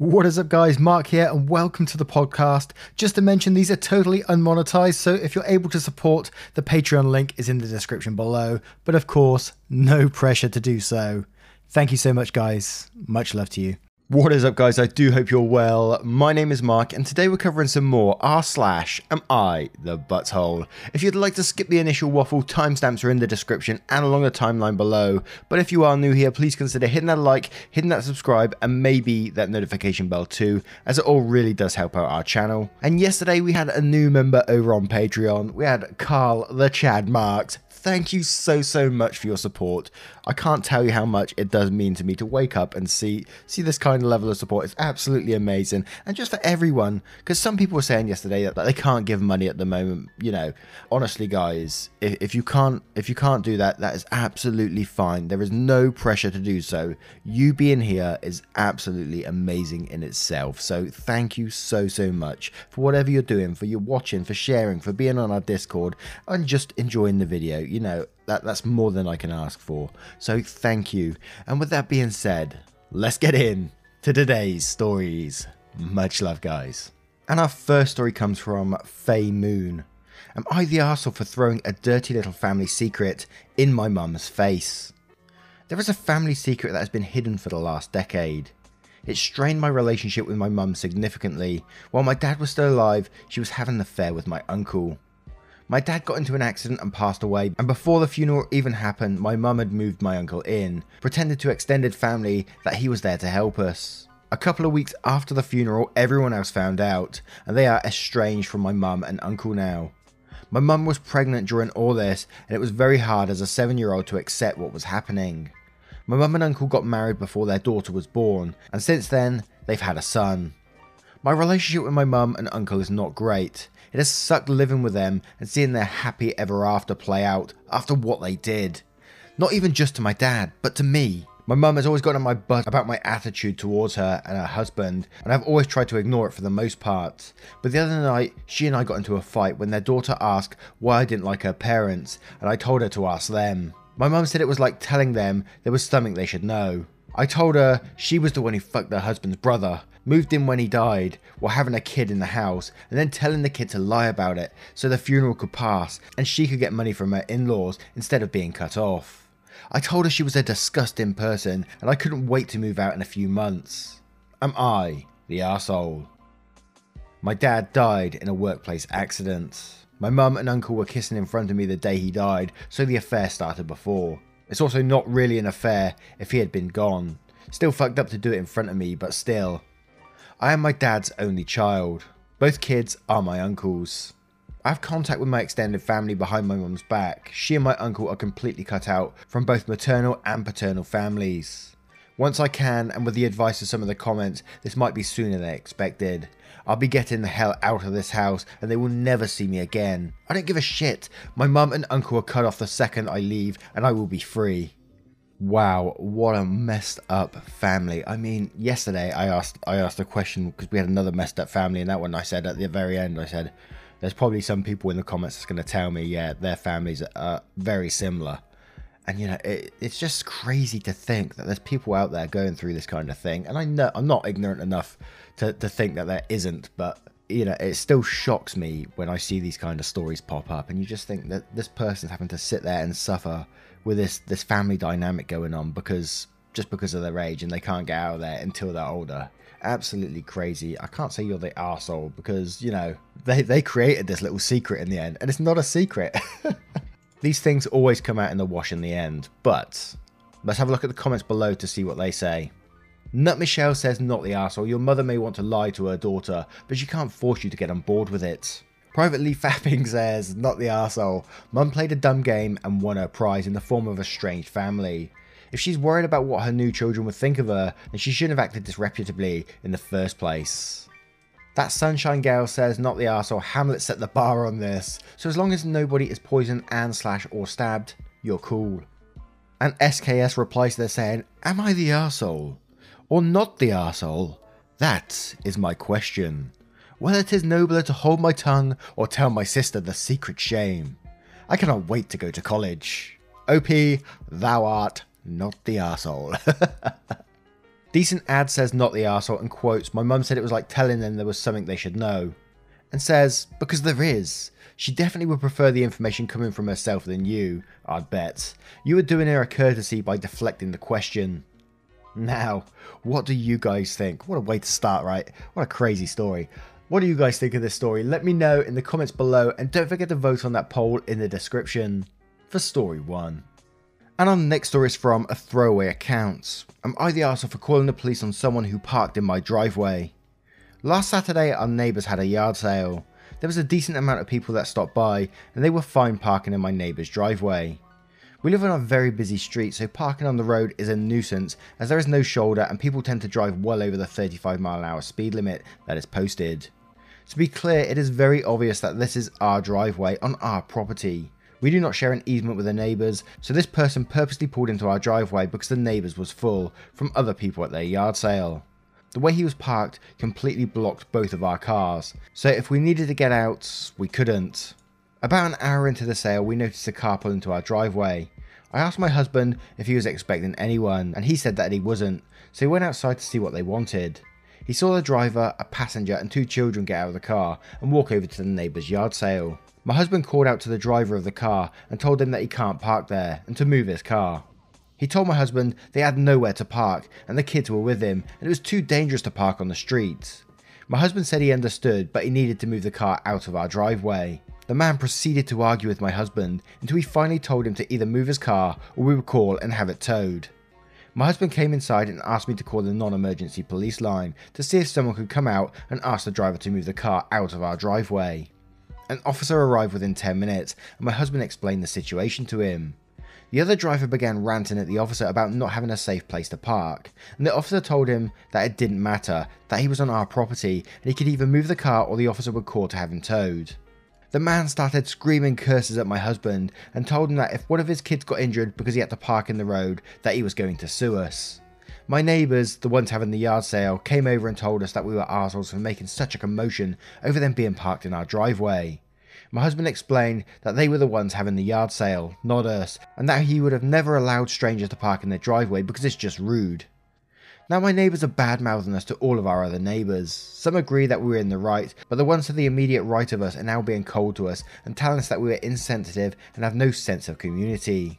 What is up, guys? Mark here, and welcome to the podcast. Just to mention, these are totally unmonetized, so if you're able to support, the Patreon link is in the description below. But of course, no pressure to do so. Thank you so much, guys. Much love to you. What is up, guys? I do hope you're well. My name is Mark, and today we're covering some more r slash am I the butthole. If you'd like to skip the initial waffle, timestamps are in the description and along the timeline below. But if you are new here, please consider hitting that like, hitting that subscribe, and maybe that notification bell too, as it all really does help out our channel. And yesterday we had a new member over on Patreon. We had Carl the Chad Marks thank you so so much for your support. I can't tell you how much it does mean to me to wake up and see see this kind of level of support. It's absolutely amazing, and just for everyone, because some people were saying yesterday that, that, they can't give money at the moment. You know, honestly, guys, if, if you can't if you can't do that, that is absolutely fine. There is no pressure to do so. You being here is absolutely amazing in itself. So thank you so so much for whatever you're doing, for your watching, for sharing, for being on our Discord, and just enjoying the video you know, that, that's more than I can ask for. So thank you. And with that being said, let's get in to today's stories. Much love, guys. And our first story comes from Faye Moon. Am I the arsehole for throwing a dirty little family secret in my mum's face? There is a family secret that has been hidden for the last decade. It strained my relationship with my mum significantly. While my dad was still alive, she was having an affair with my uncle. My dad got into an accident and passed away, and before the funeral even happened, my mum had moved my uncle in, pretended to extended family that he was there to help us. A couple of weeks after the funeral, everyone else found out, and they are estranged from my mum and uncle now. My mum was pregnant during all this, and it was very hard as a seven year old to accept what was happening. My mum and uncle got married before their daughter was born, and since then, they've had a son. My relationship with my mum and uncle is not great, it has sucked living with them and seeing their happy ever after play out after what they did. Not even just to my dad, but to me. My mum has always gotten on my butt about my attitude towards her and her husband, and I've always tried to ignore it for the most part. But the other night, she and I got into a fight when their daughter asked why I didn't like her parents, and I told her to ask them. My mum said it was like telling them there was something they should know. I told her she was the one who fucked her husband's brother, moved in when he died while having a kid in the house, and then telling the kid to lie about it so the funeral could pass and she could get money from her in laws instead of being cut off. I told her she was a disgusting person and I couldn't wait to move out in a few months. Am I the asshole? My dad died in a workplace accident. My mum and uncle were kissing in front of me the day he died, so the affair started before. It's also not really an affair if he had been gone. Still fucked up to do it in front of me, but still. I am my dad's only child. Both kids are my uncle's. I have contact with my extended family behind my mum's back. She and my uncle are completely cut out from both maternal and paternal families. Once I can, and with the advice of some of the comments, this might be sooner than expected. I'll be getting the hell out of this house and they will never see me again. I don't give a shit. My mum and uncle are cut off the second I leave and I will be free. Wow, what a messed up family. I mean, yesterday I asked I asked a question because we had another messed up family, and that one I said at the very end, I said, "There's probably some people in the comments that's going to tell me, yeah, their families are very similar." And you know, it, it's just crazy to think that there's people out there going through this kind of thing. And I know I'm not ignorant enough to to think that there isn't, but you know, it still shocks me when I see these kind of stories pop up, and you just think that this person's having to sit there and suffer with this this family dynamic going on because just because of their age and they can't get out of there until they're older. Absolutely crazy. I can't say you're the asshole because you know they they created this little secret in the end, and it's not a secret. These things always come out in the wash in the end, but let's have a look at the comments below to see what they say. Nut Michelle says, not the asshole. Your mother may want to lie to her daughter, but she can't force you to get on board with it. Privately fapping says, not the asshole. Mum played a dumb game and won her prize in the form of a strange family. If she's worried about what her new children would think of her, then she shouldn't have acted disreputably in the first place. That Sunshine Gale says, not the asshole. Hamlet set the bar on this. So as long as nobody is poisoned and slash or stabbed, you're cool. And SKS replies to this saying, Am I the asshole? Or not the asshole? That is my question whether it is nobler to hold my tongue or tell my sister the secret shame. I cannot wait to go to college. OP, thou art not the asshole. Decent ad says not the arsehole and quotes, My mum said it was like telling them there was something they should know. And says, Because there is. She definitely would prefer the information coming from herself than you, I'd bet. You were doing her a courtesy by deflecting the question. Now, what do you guys think? What a way to start, right? What a crazy story. What do you guys think of this story? Let me know in the comments below and don't forget to vote on that poll in the description for story 1. And our next story is from a throwaway account. Am I the arsehole for calling the police on someone who parked in my driveway? Last Saturday, our neighbours had a yard sale. There was a decent amount of people that stopped by, and they were fine parking in my neighbour's driveway. We live on a very busy street, so parking on the road is a nuisance as there is no shoulder and people tend to drive well over the 35 mile an hour speed limit that is posted. To be clear, it is very obvious that this is our driveway on our property. We do not share an easement with the neighbours, so this person purposely pulled into our driveway because the neighbours was full from other people at their yard sale. The way he was parked completely blocked both of our cars, so if we needed to get out, we couldn't. About an hour into the sale, we noticed a car pull into our driveway. I asked my husband if he was expecting anyone, and he said that he wasn't, so he went outside to see what they wanted. He saw the driver, a passenger, and two children get out of the car and walk over to the neighbour's yard sale. My husband called out to the driver of the car and told him that he can't park there and to move his car. He told my husband they had nowhere to park and the kids were with him and it was too dangerous to park on the streets. My husband said he understood but he needed to move the car out of our driveway. The man proceeded to argue with my husband until he finally told him to either move his car or we would call and have it towed. My husband came inside and asked me to call the non emergency police line to see if someone could come out and ask the driver to move the car out of our driveway. An officer arrived within 10 minutes, and my husband explained the situation to him. The other driver began ranting at the officer about not having a safe place to park, and the officer told him that it didn't matter, that he was on our property, and he could either move the car or the officer would call to have him towed. The man started screaming curses at my husband and told him that if one of his kids got injured because he had to park in the road, that he was going to sue us. My neighbours, the ones having the yard sale, came over and told us that we were assholes for making such a commotion over them being parked in our driveway. My husband explained that they were the ones having the yard sale, not us, and that he would have never allowed strangers to park in their driveway because it's just rude. Now, my neighbours are bad mouthing us to all of our other neighbours. Some agree that we were in the right, but the ones to the immediate right of us are now being cold to us and telling us that we are insensitive and have no sense of community.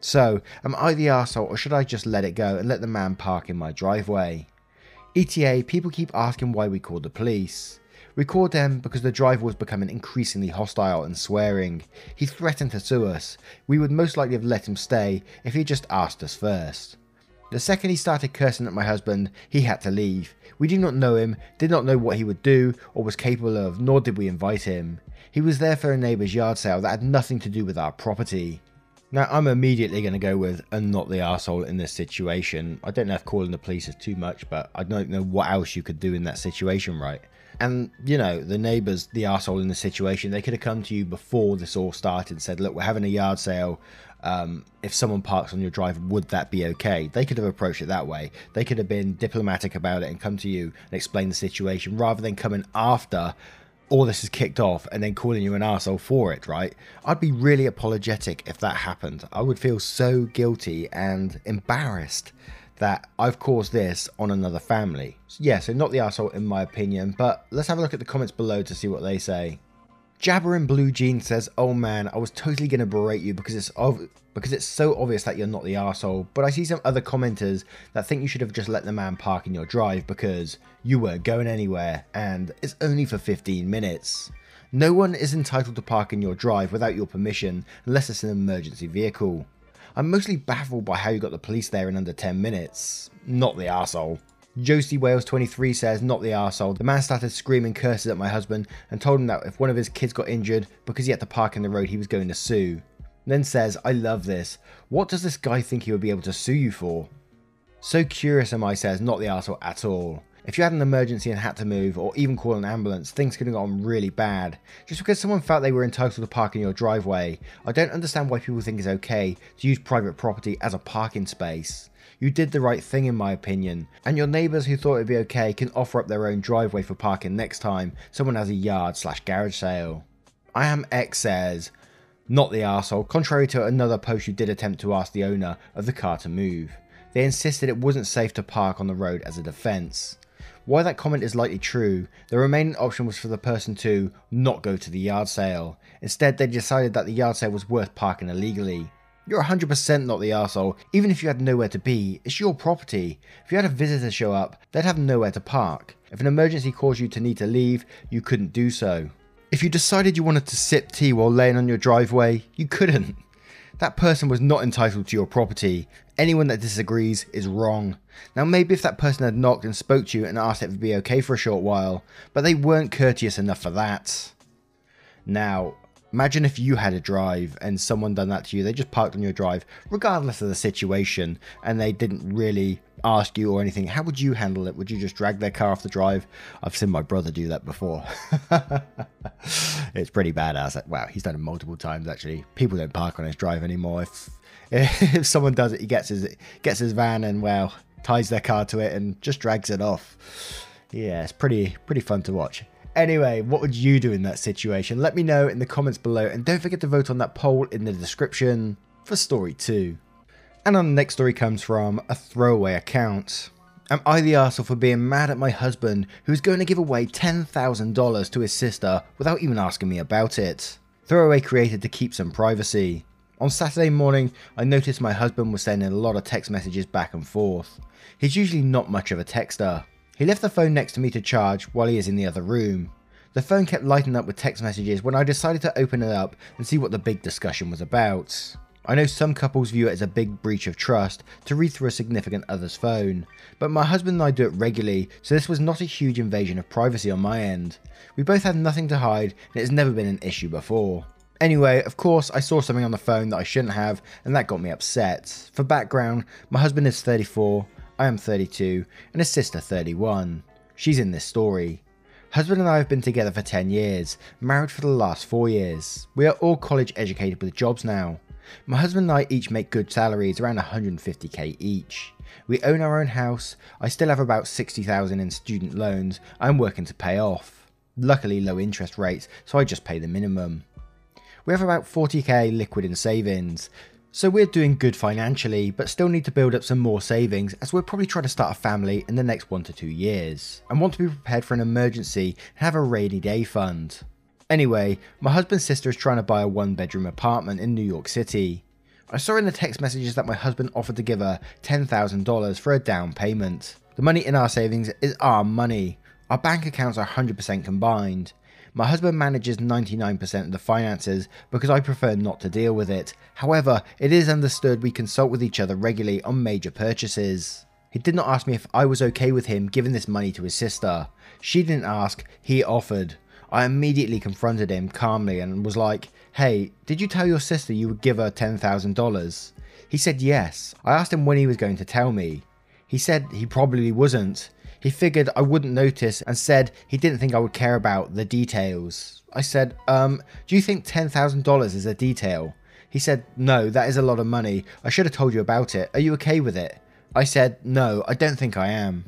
So, am I the arsehole or should I just let it go and let the man park in my driveway? ETA, people keep asking why we called the police. We called them because the driver was becoming increasingly hostile and swearing. He threatened to sue us. We would most likely have let him stay if he just asked us first. The second he started cursing at my husband, he had to leave. We did not know him, did not know what he would do or was capable of, nor did we invite him. He was there for a neighbour's yard sale that had nothing to do with our property. Now, I'm immediately going to go with and not the asshole in this situation. I don't know if calling the police is too much, but I don't know what else you could do in that situation, right? And, you know, the neighbours, the asshole in the situation, they could have come to you before this all started and said, look, we're having a yard sale. Um, if someone parks on your drive, would that be okay? They could have approached it that way. They could have been diplomatic about it and come to you and explain the situation rather than coming after all this is kicked off and then calling you an asshole for it, right? I'd be really apologetic if that happened. I would feel so guilty and embarrassed that I've caused this on another family. Yeah, so not the asshole in my opinion, but let's have a look at the comments below to see what they say. Jabber in blue jeans says, "Oh man, I was totally gonna berate you because it's ov- because it's so obvious that you're not the asshole. But I see some other commenters that think you should have just let the man park in your drive because you weren't going anywhere, and it's only for 15 minutes. No one is entitled to park in your drive without your permission unless it's an emergency vehicle. I'm mostly baffled by how you got the police there in under 10 minutes. Not the asshole." Josie Wales 23 says, not the arsehole. The man started screaming curses at my husband and told him that if one of his kids got injured because he had to park in the road, he was going to sue. Then says, I love this. What does this guy think he would be able to sue you for? So curious am I says, not the arsehole at all. If you had an emergency and had to move, or even call an ambulance, things could have gone really bad. Just because someone felt they were entitled to park in your driveway, I don't understand why people think it's okay to use private property as a parking space. You did the right thing in my opinion, and your neighbours who thought it'd be okay can offer up their own driveway for parking next time someone has a yard slash garage sale. I am X says, not the arsehole, contrary to another post you did attempt to ask the owner of the car to move. They insisted it wasn't safe to park on the road as a defence. Why that comment is likely true, the remaining option was for the person to not go to the yard sale. Instead, they decided that the yard sale was worth parking illegally. You're 100% not the asshole, even if you had nowhere to be, it's your property. If you had a visitor show up, they'd have nowhere to park. If an emergency caused you to need to leave, you couldn't do so. If you decided you wanted to sip tea while laying on your driveway, you couldn't. That person was not entitled to your property. Anyone that disagrees is wrong. Now, maybe if that person had knocked and spoke to you and asked if it would be okay for a short while, but they weren't courteous enough for that. Now, Imagine if you had a drive and someone done that to you. They just parked on your drive, regardless of the situation, and they didn't really ask you or anything. How would you handle it? Would you just drag their car off the drive? I've seen my brother do that before. it's pretty badass. Wow, he's done it multiple times actually. People don't park on his drive anymore. If if someone does it, he gets his gets his van and well ties their car to it and just drags it off. Yeah, it's pretty pretty fun to watch. Anyway, what would you do in that situation? Let me know in the comments below and don't forget to vote on that poll in the description for story 2. And our next story comes from a throwaway account. Am I the arsehole for being mad at my husband who's going to give away $10,000 to his sister without even asking me about it? Throwaway created to keep some privacy. On Saturday morning, I noticed my husband was sending a lot of text messages back and forth. He's usually not much of a texter, he left the phone next to me to charge while he is in the other room. The phone kept lighting up with text messages when I decided to open it up and see what the big discussion was about. I know some couples view it as a big breach of trust to read through a significant other's phone, but my husband and I do it regularly, so this was not a huge invasion of privacy on my end. We both had nothing to hide, and it has never been an issue before. Anyway, of course, I saw something on the phone that I shouldn't have, and that got me upset. For background, my husband is 34, I am 32, and his sister 31. She's in this story. Husband and I have been together for 10 years, married for the last 4 years. We are all college educated with jobs now. My husband and I each make good salaries, around 150k each. We own our own house, I still have about 60,000 in student loans I'm working to pay off. Luckily low interest rates, so I just pay the minimum. We have about 40k liquid in savings, so we're doing good financially, but still need to build up some more savings as we're probably trying to start a family in the next one to two years, and want to be prepared for an emergency and have a rainy day fund. Anyway, my husband's sister is trying to buy a one bedroom apartment in New York City. I saw in the text messages that my husband offered to give her $10,000 for a down payment. The money in our savings is our money. Our bank accounts are 100% combined. My husband manages 99% of the finances because I prefer not to deal with it. However, it is understood we consult with each other regularly on major purchases. He did not ask me if I was okay with him giving this money to his sister. She didn't ask, he offered. I immediately confronted him calmly and was like, Hey, did you tell your sister you would give her $10,000? He said yes. I asked him when he was going to tell me. He said he probably wasn't. He figured I wouldn't notice and said he didn't think I would care about the details. I said, um, do you think $10,000 is a detail? He said, no, that is a lot of money. I should have told you about it. Are you okay with it? I said, no, I don't think I am.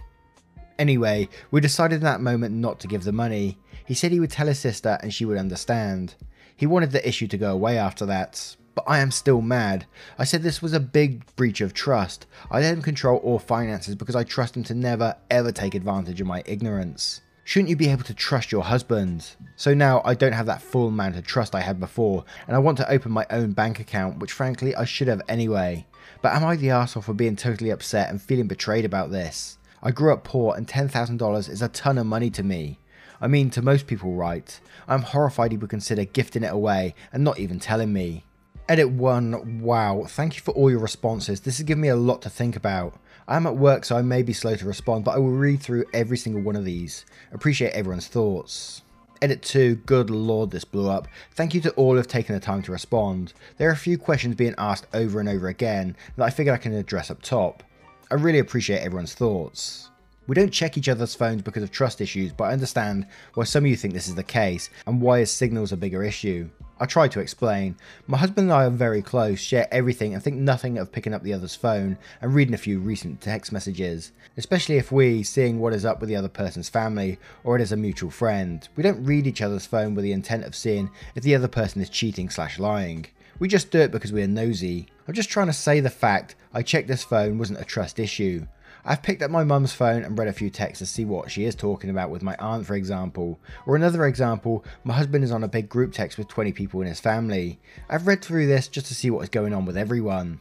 Anyway, we decided in that moment not to give the money. He said he would tell his sister and she would understand. He wanted the issue to go away after that, but I am still mad. I said this was a big breach of trust. I let him control all finances because I trust him to never ever take advantage of my ignorance. Shouldn't you be able to trust your husband? So now I don't have that full amount of trust I had before, and I want to open my own bank account, which frankly I should have anyway. But am I the asshole for being totally upset and feeling betrayed about this? I grew up poor and $10,000 is a ton of money to me. I mean, to most people, right? I'm horrified he would consider gifting it away and not even telling me. Edit 1, wow, thank you for all your responses. This has given me a lot to think about. I'm at work, so I may be slow to respond, but I will read through every single one of these. Appreciate everyone's thoughts. Edit 2, good lord, this blew up. Thank you to all who have taken the time to respond. There are a few questions being asked over and over again that I figured I can address up top. I really appreciate everyone's thoughts. We don't check each other's phones because of trust issues, but I understand why some of you think this is the case and why is signals a bigger issue. I try to explain. My husband and I are very close, share everything, and think nothing of picking up the other's phone and reading a few recent text messages, especially if we, seeing what is up with the other person's family or it is a mutual friend, we don't read each other's phone with the intent of seeing if the other person is cheating slash lying. We just do it because we're nosy. I'm just trying to say the fact I checked this phone wasn't a trust issue. I've picked up my mum's phone and read a few texts to see what she is talking about with my aunt, for example. Or another example, my husband is on a big group text with 20 people in his family. I've read through this just to see what is going on with everyone.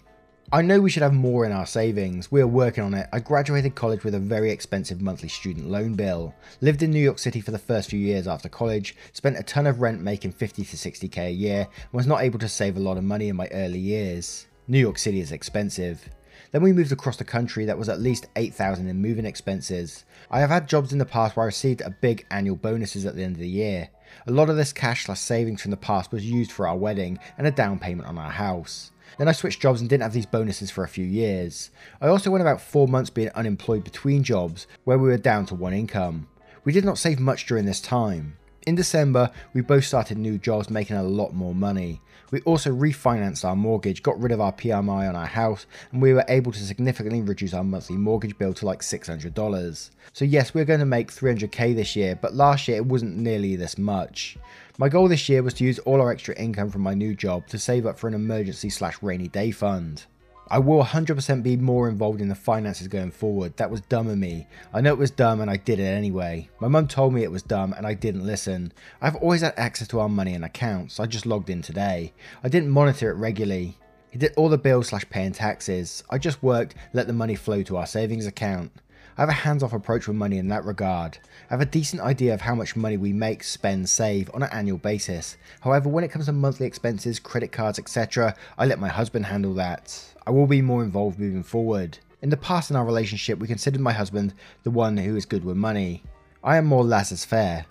I know we should have more in our savings. We are working on it. I graduated college with a very expensive monthly student loan bill. Lived in New York City for the first few years after college, spent a ton of rent making 50 to 60k a year, and was not able to save a lot of money in my early years. New York City is expensive. Then we moved across the country that was at least 8,000 in moving expenses. I have had jobs in the past where I received a big annual bonuses at the end of the year. A lot of this cash slash savings from the past was used for our wedding and a down payment on our house. Then I switched jobs and didn't have these bonuses for a few years. I also went about 4 months being unemployed between jobs where we were down to one income. We did not save much during this time. In December, we both started new jobs making a lot more money. We also refinanced our mortgage, got rid of our PMI on our house, and we were able to significantly reduce our monthly mortgage bill to like $600. So yes, we're going to make 300k this year, but last year it wasn't nearly this much. My goal this year was to use all our extra income from my new job to save up for an emergency slash rainy day fund. I will 100% be more involved in the finances going forward. That was dumb of me. I know it was dumb and I did it anyway. My mum told me it was dumb and I didn't listen. I've always had access to our money and accounts. I just logged in today. I didn't monitor it regularly. He did all the bills slash paying taxes. I just worked, let the money flow to our savings account. I have a hands off approach with money in that regard. I have a decent idea of how much money we make, spend, save on an annual basis. However, when it comes to monthly expenses, credit cards, etc., I let my husband handle that. I will be more involved moving forward. In the past in our relationship, we considered my husband the one who is good with money. I am more laissez faire.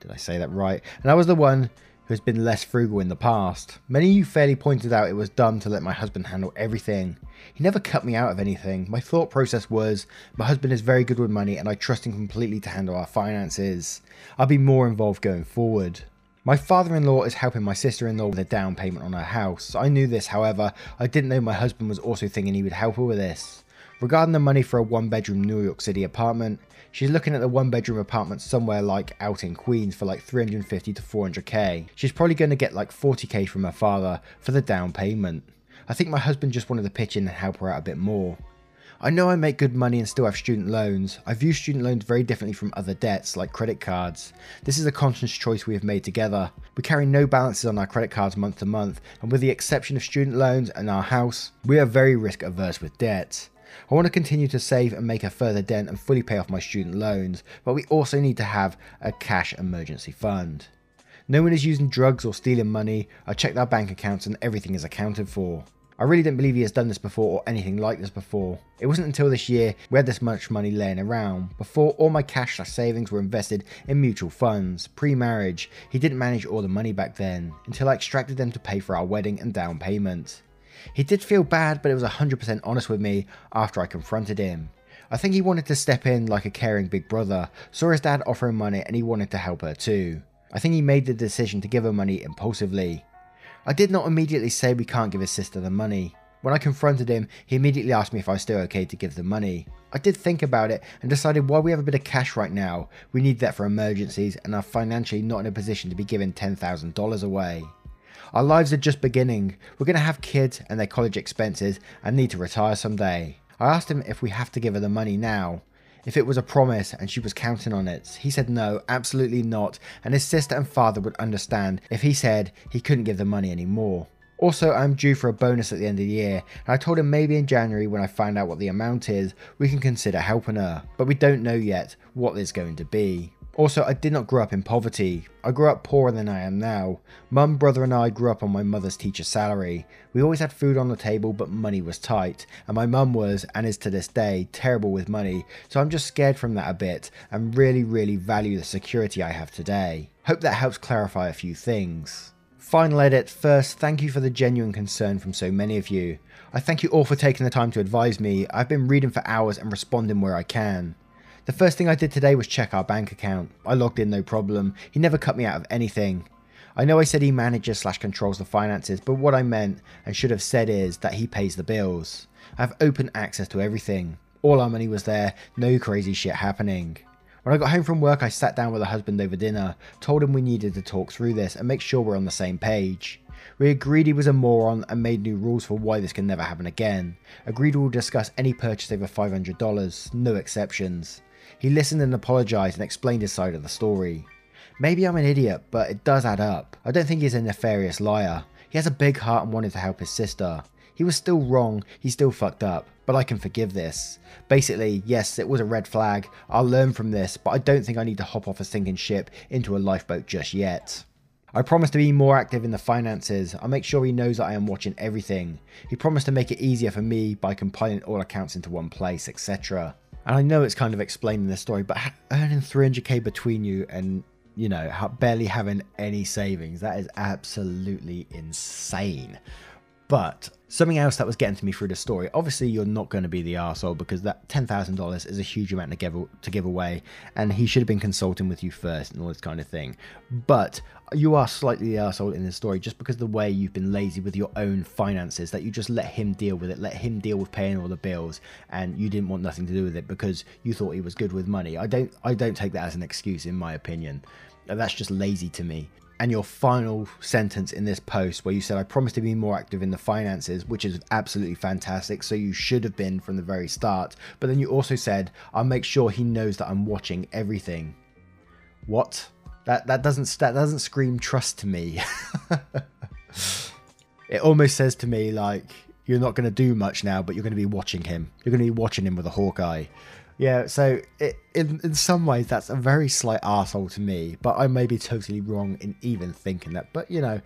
Did I say that right? And I was the one who has been less frugal in the past. Many of you fairly pointed out it was dumb to let my husband handle everything. He never cut me out of anything. My thought process was, my husband is very good with money and I trust him completely to handle our finances. I'll be more involved going forward. My father-in-law is helping my sister-in-law with a down payment on her house. I knew this, however, I didn't know my husband was also thinking he would help her with this. Regarding the money for a one-bedroom New York City apartment, She's looking at the one bedroom apartment somewhere like out in Queens for like 350 to 400k. She's probably going to get like 40k from her father for the down payment. I think my husband just wanted to pitch in and help her out a bit more. I know I make good money and still have student loans. I view student loans very differently from other debts like credit cards. This is a conscious choice we have made together. We carry no balances on our credit cards month to month, and with the exception of student loans and our house, we are very risk averse with debt. I want to continue to save and make a further dent and fully pay off my student loans, but we also need to have a cash emergency fund. No one is using drugs or stealing money, I checked our bank accounts and everything is accounted for. I really didn't believe he has done this before or anything like this before. It wasn't until this year we had this much money laying around. Before, all my cash savings were invested in mutual funds. Pre-marriage, he didn't manage all the money back then, until I extracted them to pay for our wedding and down payment. He did feel bad, but it was 100% honest with me after I confronted him. I think he wanted to step in like a caring big brother, saw his dad offering money and he wanted to help her too. I think he made the decision to give her money impulsively. I did not immediately say we can't give his sister the money. When I confronted him, he immediately asked me if I was still okay to give the money. I did think about it and decided while we have a bit of cash right now, we need that for emergencies and are financially not in a position to be giving $10,000 away. Our lives are just beginning. We're going to have kids and their college expenses and need to retire someday. I asked him if we have to give her the money now. If it was a promise and she was counting on it. He said no, absolutely not, and his sister and father would understand if he said he couldn't give the money anymore. Also, I'm due for a bonus at the end of the year, and I told him maybe in January when I find out what the amount is, we can consider helping her, but we don't know yet what it's going to be. Also, I did not grow up in poverty. I grew up poorer than I am now. Mum, brother, and I grew up on my mother's teacher salary. We always had food on the table, but money was tight. And my mum was, and is to this day, terrible with money. So I'm just scared from that a bit and really, really value the security I have today. Hope that helps clarify a few things. Final edit. First, thank you for the genuine concern from so many of you. I thank you all for taking the time to advise me. I've been reading for hours and responding where I can. The first thing I did today was check our bank account. I logged in no problem. He never cut me out of anything. I know I said he manages slash controls the finances, but what I meant and should have said is that he pays the bills. I have open access to everything. All our money was there, no crazy shit happening. When I got home from work, I sat down with her husband over dinner, told him we needed to talk through this and make sure we're on the same page. We agreed he was a moron and made new rules for why this can never happen again. Agreed we'll discuss any purchase over $500, no exceptions. He listened and apologised and explained his side of the story. Maybe I'm an idiot, but it does add up. I don't think he's a nefarious liar. He has a big heart and wanted to help his sister. He was still wrong, he still fucked up, but I can forgive this. Basically, yes, it was a red flag, I'll learn from this, but I don't think I need to hop off a sinking ship into a lifeboat just yet. I promise to be more active in the finances. I'll make sure he knows that I am watching everything. He promised to make it easier for me by compiling all accounts into one place, etc. And I know it's kind of explaining the story, but earning 300k between you and you know, barely having any savings. That is absolutely insane. But something else that was getting to me through the story, obviously you're not going to be the arsehole because that $10,000 is a huge amount to give, to give away and he should have been consulting with you first and all this kind of thing. But you are slightly the arsehole in the story just because the way you've been lazy with your own finances that you just let him deal with it, let him deal with paying all the bills and you didn't want nothing to do with it because you thought he was good with money. I don't I don't take that as an excuse in my opinion. That's just lazy to me. And your final sentence in this post, where you said, I promise to be more active in the finances, which is absolutely fantastic. So you should have been from the very start. But then you also said, I'll make sure he knows that I'm watching everything. What? That that doesn't that doesn't scream trust to me. it almost says to me like you're not going to do much now, but you're going to be watching him. You're going to be watching him with a hawk eye. Yeah, so it, in in some ways that's a very slight asshole to me, but I may be totally wrong in even thinking that. But you know,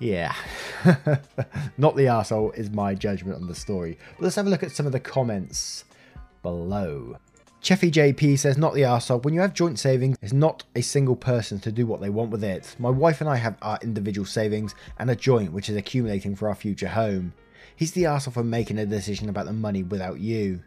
yeah, not the asshole is my judgment on the story. But let's have a look at some of the comments below. Cheffy JP says, not the arsehole. When you have joint savings, it's not a single person to do what they want with it. My wife and I have our individual savings and a joint which is accumulating for our future home. He's the arsehole for making a decision about the money without you.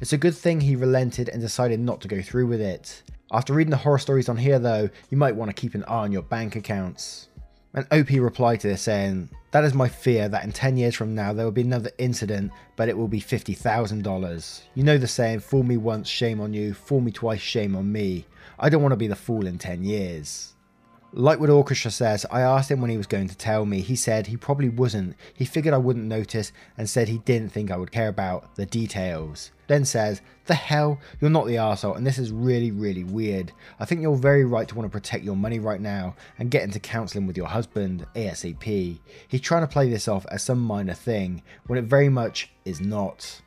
It's a good thing he relented and decided not to go through with it. After reading the horror stories on here though, you might want to keep an eye on your bank accounts. And OP replied to this saying, That is my fear that in 10 years from now there will be another incident, but it will be $50,000. You know the saying, fool me once, shame on you, fool me twice, shame on me. I don't want to be the fool in 10 years. What Orchestra says, I asked him when he was going to tell me. He said he probably wasn't. He figured I wouldn't notice and said he didn't think I would care about the details. Then says, The hell? You're not the arsehole, and this is really, really weird. I think you're very right to want to protect your money right now and get into counselling with your husband, ASAP. He's trying to play this off as some minor thing when it very much is not.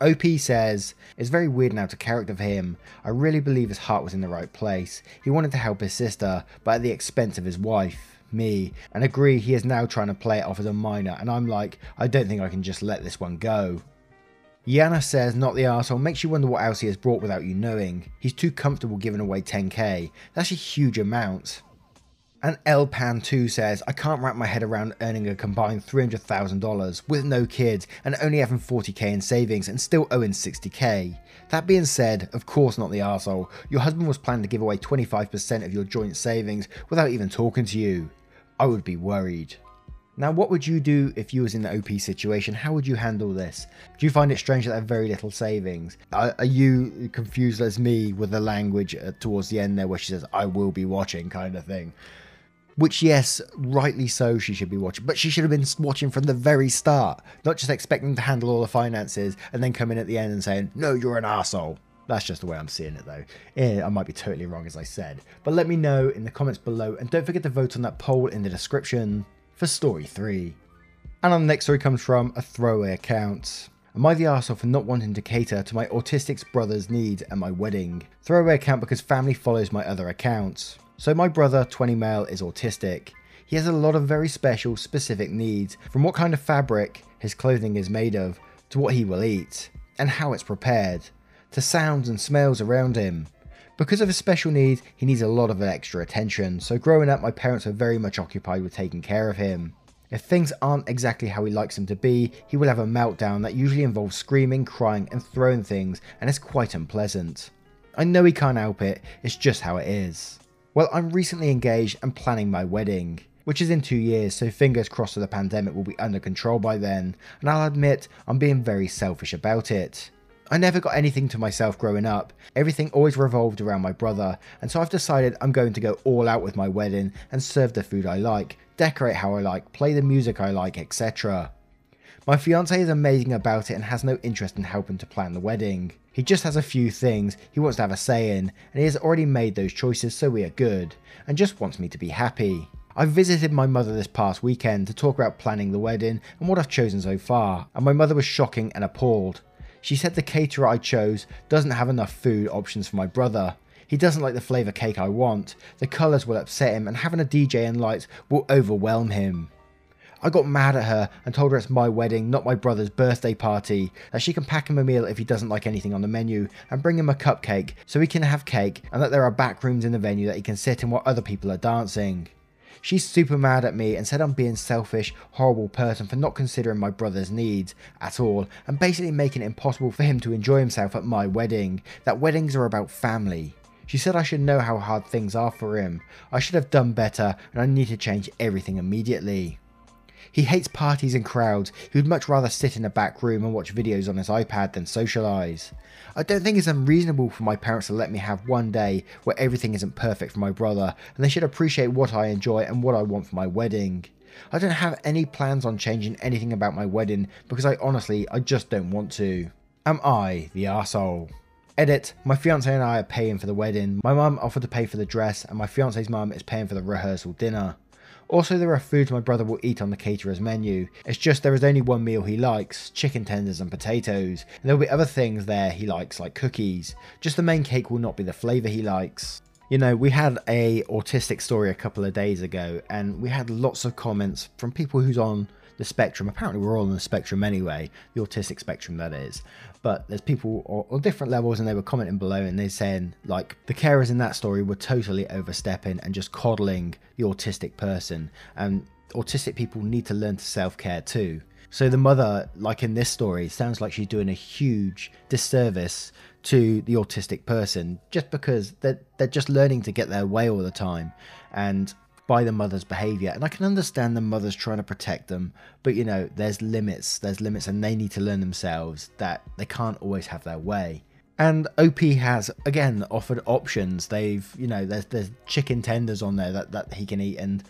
OP says, It's very weird now to character for him. I really believe his heart was in the right place. He wanted to help his sister, but at the expense of his wife, me, and agree he is now trying to play it off as a minor, and I'm like, I don't think I can just let this one go. Yana says, not the arsehole, makes you wonder what else he has brought without you knowing. He's too comfortable giving away 10k. That's a huge amount. And Elpan2 says, I can't wrap my head around earning a combined $300,000 with no kids and only having 40k in savings and still owing 60k. That being said, of course not the arsehole, your husband was planning to give away 25% of your joint savings without even talking to you. I would be worried. Now, what would you do if you was in the OP situation? How would you handle this? Do you find it strange that they have very little savings? Are, are you confused as me with the language uh, towards the end there where she says, I will be watching kind of thing? Which, yes, rightly so, she should be watching, but she should have been watching from the very start, not just expecting to handle all the finances and then come in at the end and saying, No, you're an asshole. That's just the way I'm seeing it, though. Eh, I might be totally wrong, as I said. But let me know in the comments below, and don't forget to vote on that poll in the description for story 3. And our next story comes from a throwaway account. Am I the arsehole for not wanting to cater to my autistic brother's needs at my wedding? Throwaway account because family follows my other accounts. So my brother, 20 male, is autistic. He has a lot of very special, specific needs, from what kind of fabric his clothing is made of, to what he will eat, and how it's prepared, to sounds and smells around him. Because of his special needs, he needs a lot of extra attention, so growing up my parents were very much occupied with taking care of him. If things aren't exactly how he likes them to be, he will have a meltdown that usually involves screaming, crying and throwing things and it's quite unpleasant. I know he can't help it, it's just how it is. Well, I'm recently engaged and planning my wedding, which is in two years, so fingers crossed that the pandemic will be under control by then, and I'll admit I'm being very selfish about it. I never got anything to myself growing up. Everything always revolved around my brother, and so I've decided I'm going to go all out with my wedding and serve the food I like, decorate how I like, play the music I like, etc. My fiance is amazing about it and has no interest in helping to plan the wedding. He just has a few things he wants to have a say in, and he has already made those choices so we are good, and just wants me to be happy. I visited my mother this past weekend to talk about planning the wedding and what I've chosen so far, and my mother was shocking and appalled. She said the caterer I chose doesn't have enough food options for my brother. He doesn't like the flavour cake I want, the colours will upset him, and having a DJ and lights will overwhelm him. I got mad at her and told her it's my wedding, not my brother's birthday party, that she can pack him a meal if he doesn't like anything on the menu, and bring him a cupcake so he can have cake, and that there are back rooms in the venue that he can sit in while other people are dancing. She's super mad at me and said I'm being selfish, horrible person for not considering my brother's needs at all and basically making it impossible for him to enjoy himself at my wedding. That weddings are about family. She said I should know how hard things are for him. I should have done better and I need to change everything immediately. He hates parties and crowds. He would much rather sit in a back room and watch videos on his iPad than socialise. I don't think it's unreasonable for my parents to let me have one day where everything isn't perfect for my brother, and they should appreciate what I enjoy and what I want for my wedding. I don't have any plans on changing anything about my wedding because I honestly, I just don't want to. Am I the asshole? Edit, my fiance and I are paying for the wedding. My mum offered to pay for the dress, and my fiance's mum is paying for the rehearsal dinner. Also, there are foods my brother will eat on the caterer's menu. It's just there is only one meal he likes chicken tenders and potatoes, and there will be other things there he likes, like cookies. Just the main cake will not be the flavour he likes. You know, we had a autistic story a couple of days ago, and we had lots of comments from people who's on the spectrum. Apparently, we're all on the spectrum anyway, the autistic spectrum, that is. But there's people on different levels, and they were commenting below, and they're saying like the carers in that story were totally overstepping and just coddling the autistic person, and autistic people need to learn to self care too. So the mother, like in this story, sounds like she's doing a huge disservice to the autistic person just because they're, they're just learning to get their way all the time. And by the mother's behavior. And I can understand the mother's trying to protect them, but you know, there's limits, there's limits, and they need to learn themselves that they can't always have their way. And OP has again offered options. They've, you know, there's there's chicken tenders on there that, that he can eat, and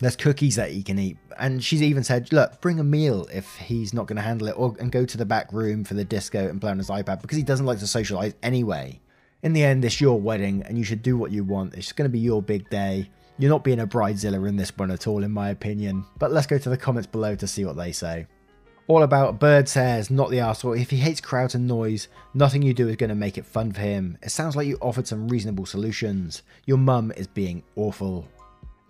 there's cookies that he can eat. And she's even said, look, bring a meal if he's not going to handle it, or and go to the back room for the disco and play on his iPad because he doesn't like to socialize anyway. In the end, it's your wedding, and you should do what you want. It's going to be your big day. You're not being a bridezilla in this one at all, in my opinion. But let's go to the comments below to see what they say. All about Bird says, not the arsehole. If he hates crowds and noise, nothing you do is going to make it fun for him. It sounds like you offered some reasonable solutions. Your mum is being awful.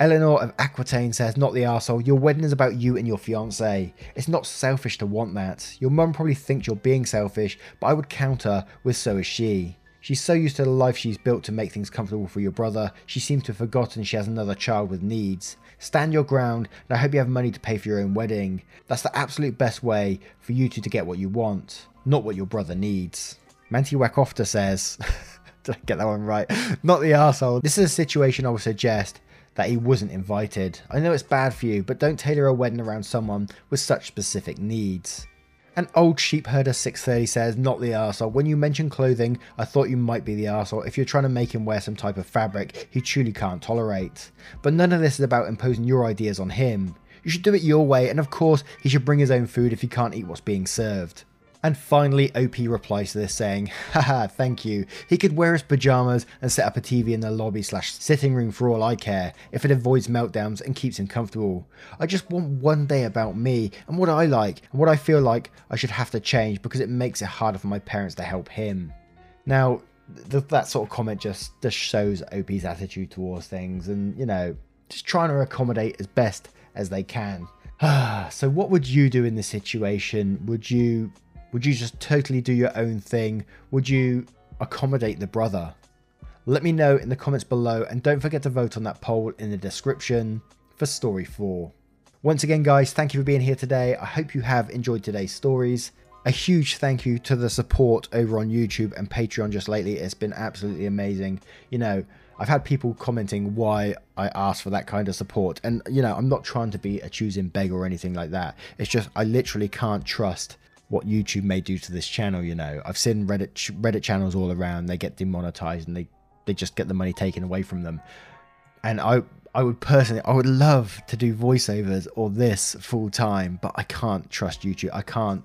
Eleanor of Aquitaine says, not the arsehole. Your wedding is about you and your fiance. It's not selfish to want that. Your mum probably thinks you're being selfish, but I would counter with so is she. She's so used to the life she's built to make things comfortable for your brother, she seems to have forgotten she has another child with needs. Stand your ground, and I hope you have money to pay for your own wedding. That's the absolute best way for you two to get what you want, not what your brother needs. Manti Wakofta says, did I get that one right? Not the asshole. This is a situation I would suggest that he wasn't invited. I know it's bad for you, but don't tailor a wedding around someone with such specific needs. An old sheep herder 630 says, not the arsehole. When you mention clothing, I thought you might be the arsehole if you're trying to make him wear some type of fabric he truly can't tolerate. But none of this is about imposing your ideas on him. You should do it your way, and of course, he should bring his own food if he can't eat what's being served. And finally, OP replies to this saying, haha, thank you. He could wear his pajamas and set up a TV in the lobby slash sitting room for all I care, if it avoids meltdowns and keeps him comfortable. I just want one day about me and what I like and what I feel like I should have to change because it makes it harder for my parents to help him. Now, th- that sort of comment just, just shows OP's attitude towards things and, you know, just trying to accommodate as best as they can. so what would you do in this situation? Would you would you just totally do your own thing? Would you accommodate the brother? Let me know in the comments below and don't forget to vote on that poll in the description for story 4. Once again guys, thank you for being here today. I hope you have enjoyed today's stories. A huge thank you to the support over on YouTube and Patreon just lately. It's been absolutely amazing. You know, I've had people commenting why I asked for that kind of support. And, you know, I'm not trying to be a choosing beggar or anything like that. It's just I literally can't trust what YouTube may do to this channel. You know, I've seen Reddit Reddit channels all around. They get demonetized and they they just get the money taken away from them. And I I would personally I would love to do voiceovers or this full time, but I can't trust YouTube. I can't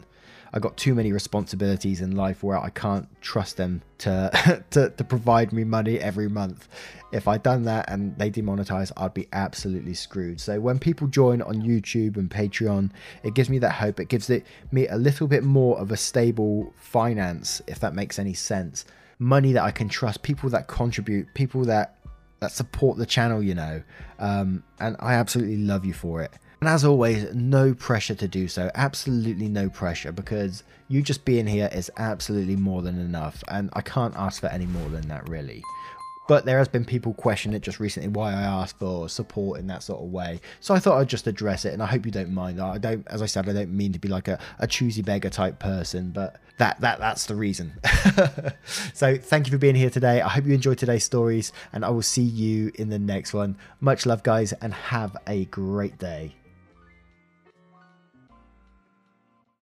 I got too many responsibilities in life where I can't trust them to, to to provide me money every month. If I'd done that and they demonetize, I'd be absolutely screwed. So when people join on YouTube and Patreon, it gives me that hope. It gives it me a little bit more of a stable finance, if that makes any sense. Money that I can trust, people that contribute, people that that support the channel, you know. Um, and I absolutely love you for it. And as always, no pressure to do so. Absolutely no pressure because you just being here is absolutely more than enough. And I can't ask for any more than that, really. But there has been people question it just recently why I asked for support in that sort of way. So I thought I'd just address it, and I hope you don't mind. I don't, as I said, I don't mean to be like a, a choosy beggar type person, but that that that's the reason. so thank you for being here today. I hope you enjoyed today's stories, and I will see you in the next one. Much love, guys, and have a great day.